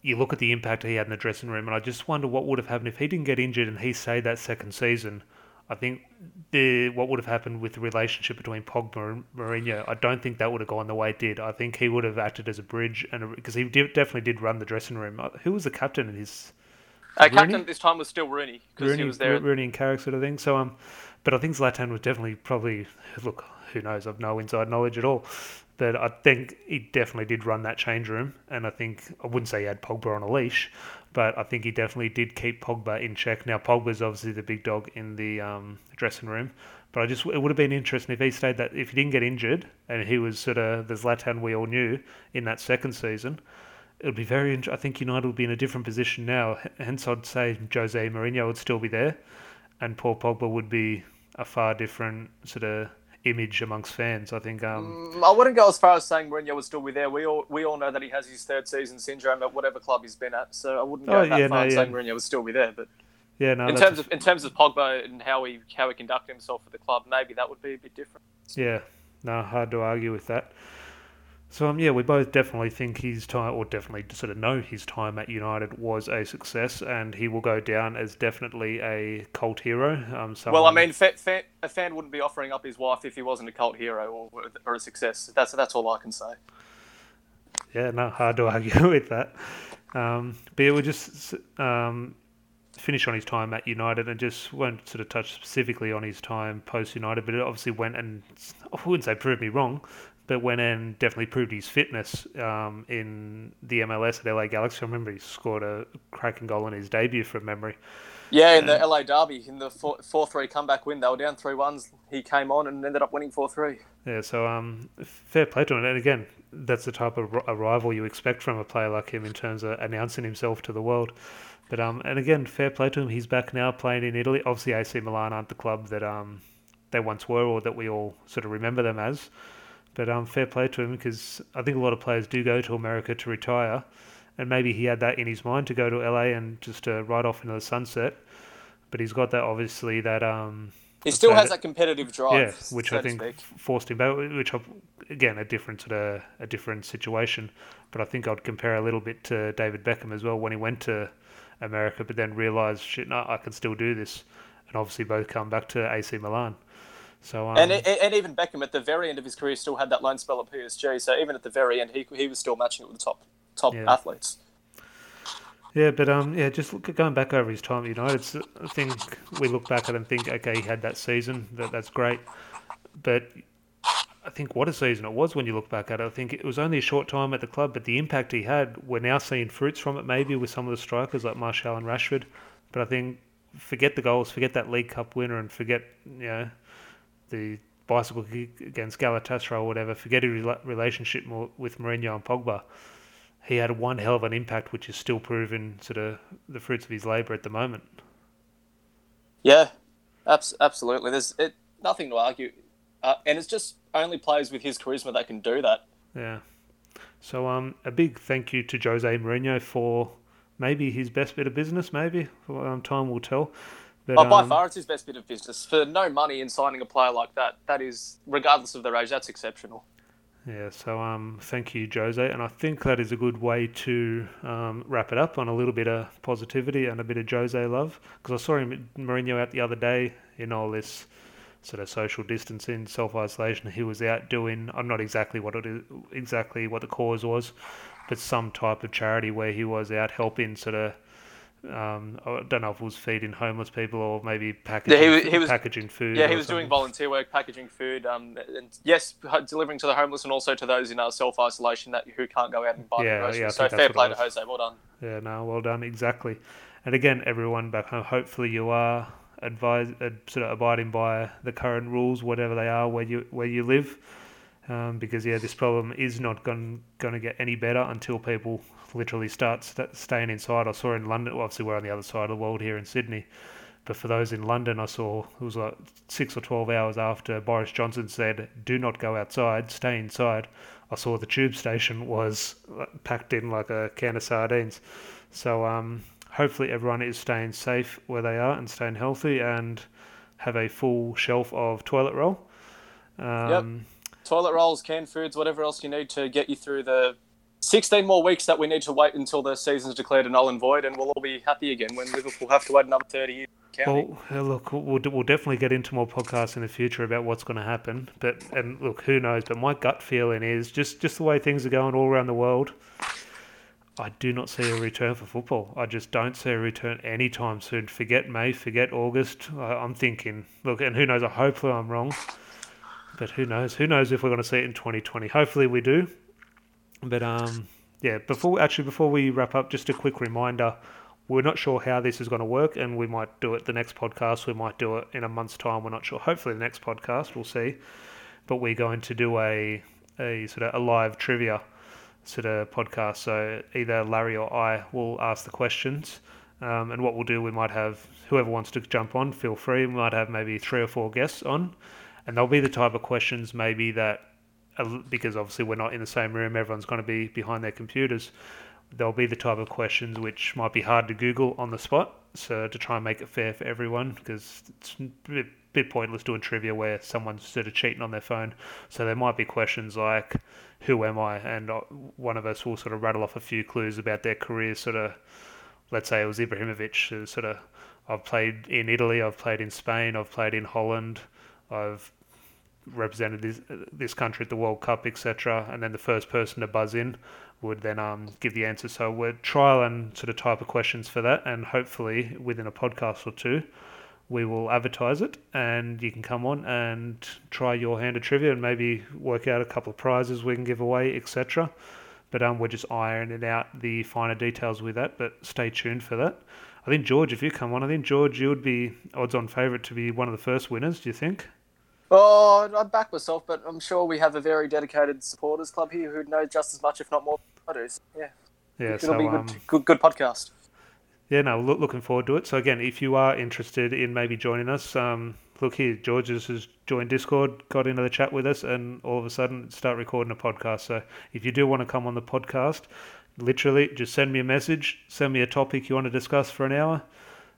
you look at the impact he had in the dressing room, and I just wonder what would have happened if he didn't get injured and he stayed that second season. I think the what would have happened with the relationship between Pogba and Mourinho, I don't think that would have gone the way it did. I think he would have acted as a bridge, and because he definitely did run the dressing room. Uh, who was the captain in his? Uh, captain this time was still Rooney because he was there. Rooney and Carrick sort of thing. So um, but I think Zlatan was definitely probably look. Who knows? I've no inside knowledge at all, But I think he definitely did run that change room, and I think I wouldn't say he had Pogba on a leash, but I think he definitely did keep Pogba in check. Now Pogba's obviously the big dog in the um, dressing room, but I just it would have been interesting if he stayed that if he didn't get injured and he was sort of the Zlatan we all knew in that second season. It would be very. I think United would be in a different position now. Hence, I'd say Jose Mourinho would still be there, and Paul Pogba would be a far different sort of image amongst fans. I think. Um, mm, I wouldn't go as far as saying Mourinho would still be there. We all we all know that he has his third season syndrome at whatever club he's been at. So I wouldn't go oh, that yeah, far no, yeah. saying Mourinho would still be there. But yeah, no. In terms of in terms of Pogba and how he how he conducted himself at the club, maybe that would be a bit different. Yeah, no, hard to argue with that. So um, yeah, we both definitely think his time, or definitely sort of know his time at United was a success, and he will go down as definitely a cult hero. Um, someone... Well, I mean, fa- fa- a fan wouldn't be offering up his wife if he wasn't a cult hero or, or a success. That's that's all I can say. Yeah, no, hard to [LAUGHS] argue with that. Um, but yeah, we just um, finish on his time at United and just won't sort of touch specifically on his time post United, but it obviously went and I wouldn't say proved me wrong, but went and definitely proved his fitness um, in the MLS at LA Galaxy. I remember he scored a cracking goal in his debut from memory. Yeah, in the LA Derby, in the 4 3 comeback win, they were down 3 1. He came on and ended up winning 4 3. Yeah, so um, fair play to him. And again, that's the type of arrival you expect from a player like him in terms of announcing himself to the world. But um, and again, fair play to him. He's back now playing in Italy. Obviously, AC Milan aren't the club that um they once were, or that we all sort of remember them as. But um, fair play to him because I think a lot of players do go to America to retire, and maybe he had that in his mind to go to LA and just uh, ride off into the sunset. But he's got that obviously that um. He still has that competitive drive. Yeah, which so I think forced him back. Which again a different sort of a different situation. But I think I'd compare a little bit to David Beckham as well when he went to America, but then realised shit, no, I can still do this, and obviously both come back to AC Milan. So um, and and even Beckham at the very end of his career still had that loan spell at PSG. So even at the very end, he he was still matching it with the top top yeah. athletes. Yeah, but um, yeah, just look, going back over his time at United, I think we look back at and think, okay, he had that season, that that's great, but I think what a season it was when you look back at it. I think it was only a short time at the club, but the impact he had, we're now seeing fruits from it. Maybe with some of the strikers like Martial and Rashford, but I think forget the goals, forget that League Cup winner, and forget you know the bicycle kick against Galatasaray or whatever, forget his relationship with Mourinho and Pogba. He had one hell of an impact, which is still proving sort of the fruits of his labour at the moment. Yeah, abs- absolutely. There's it, nothing to argue, uh, and it's just only players with his charisma that can do that. Yeah. So um, a big thank you to Jose Mourinho for maybe his best bit of business. Maybe um, time will tell. But, oh, by um, far, it's his best bit of business. For no money in signing a player like that, that is, regardless of their age, that's exceptional. Yeah, so um, thank you, Jose. And I think that is a good way to um, wrap it up on a little bit of positivity and a bit of Jose love. Because I saw him, Mourinho out the other day in all this sort of social distancing, self isolation. He was out doing, I'm not exactly what it is, exactly what the cause was, but some type of charity where he was out helping sort of um, I don't know if it was feeding homeless people or maybe packaging, yeah, he, he was, packaging food. Yeah, he was something. doing volunteer work, packaging food. Um, and yes, delivering to the homeless and also to those in our self isolation that who can't go out and buy yeah, groceries. Yeah, so fair play to Jose. Well done. Yeah, no, well done. Exactly. And again, everyone back home, hopefully you are advise, uh, sort of abiding by the current rules, whatever they are, where you where you live. Um, because yeah, this problem is not going going to get any better until people literally start st- staying inside. I saw in London, well, obviously we're on the other side of the world here in Sydney, but for those in London, I saw it was like six or twelve hours after Boris Johnson said, "Do not go outside, stay inside." I saw the tube station was packed in like a can of sardines. So um, hopefully everyone is staying safe where they are and staying healthy and have a full shelf of toilet roll. Um, yep. Toilet rolls, canned foods, whatever else you need to get you through the 16 more weeks that we need to wait until the season's declared a null and void, and we'll all be happy again when Liverpool have to wait another 30 years. Well, look, we'll, we'll definitely get into more podcasts in the future about what's going to happen. But and look, who knows? But my gut feeling is just just the way things are going all around the world. I do not see a return for football. I just don't see a return anytime soon. Forget May, forget August. I, am thinking, look, and who knows? I hopefully, I'm wrong. But who knows? Who knows if we're going to see it in 2020? Hopefully we do. But um, yeah. Before actually, before we wrap up, just a quick reminder: we're not sure how this is going to work, and we might do it the next podcast. We might do it in a month's time. We're not sure. Hopefully, the next podcast we'll see. But we're going to do a a sort of a live trivia sort of podcast. So either Larry or I will ask the questions. Um, and what we'll do, we might have whoever wants to jump on, feel free. We might have maybe three or four guests on, and they'll be the type of questions maybe that, because obviously we're not in the same room, everyone's going to be behind their computers. They'll be the type of questions which might be hard to Google on the spot. So to try and make it fair for everyone, because it's a bit, bit pointless doing trivia where someone's sort of cheating on their phone. So there might be questions like, "Who am I?" and uh, one of us will sort of rattle off a few clues about their career, sort of let's say it was Ibrahimovic, sort of I've played in Italy, I've played in Spain, I've played in Holland, I've represented this this country at the World Cup, etc. And then the first person to buzz in would then um, give the answer. So we're trial and sort of type of questions for that, and hopefully within a podcast or two, we will advertise it, and you can come on and try your hand at trivia, and maybe work out a couple of prizes we can give away, etc. But um, we're just ironing out the finer details with that. But stay tuned for that. I think George, if you come on, I think George, you would be odds-on favourite to be one of the first winners. Do you think? Oh, I'd back myself, but I'm sure we have a very dedicated supporters club here who know just as much, if not more, I do. So, yeah, yeah. It'll so be good, um, good, good podcast. yeah, no, look, looking forward to it. So again, if you are interested in maybe joining us, um, look here, George has has joined Discord, got into the chat with us, and all of a sudden start recording a podcast. So if you do want to come on the podcast, literally just send me a message, send me a topic you want to discuss for an hour.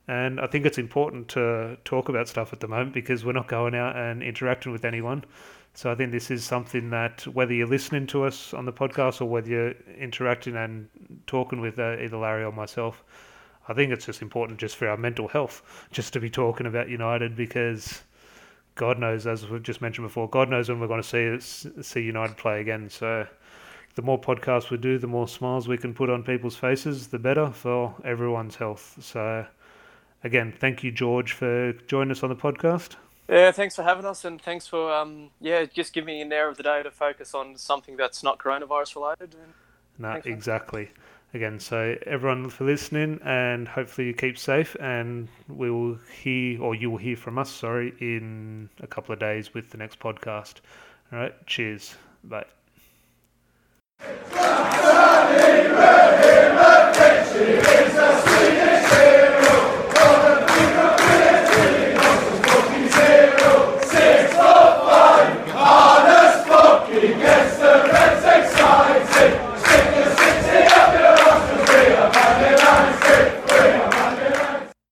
And I think it's important to talk about stuff at the moment because we're not going out and interacting with anyone. So I think this is something that whether you're listening to us on the podcast or whether you're interacting and talking with uh, either Larry or myself, I think it's just important just for our mental health, just to be talking about United because God knows, as we've just mentioned before, God knows when we're going to see see United play again. So the more podcasts we do, the more smiles we can put on people's faces, the better for everyone's health. So again, thank you, George, for joining us on the podcast. Yeah, thanks for having us, and thanks for um, yeah, just giving me an hour of the day to focus on something that's not coronavirus related. No, Thanks, exactly. Again, so everyone for listening, and hopefully you keep safe, and we will hear, or you will hear from us, sorry, in a couple of days with the next podcast. All right, cheers. Bye. Stop, stop,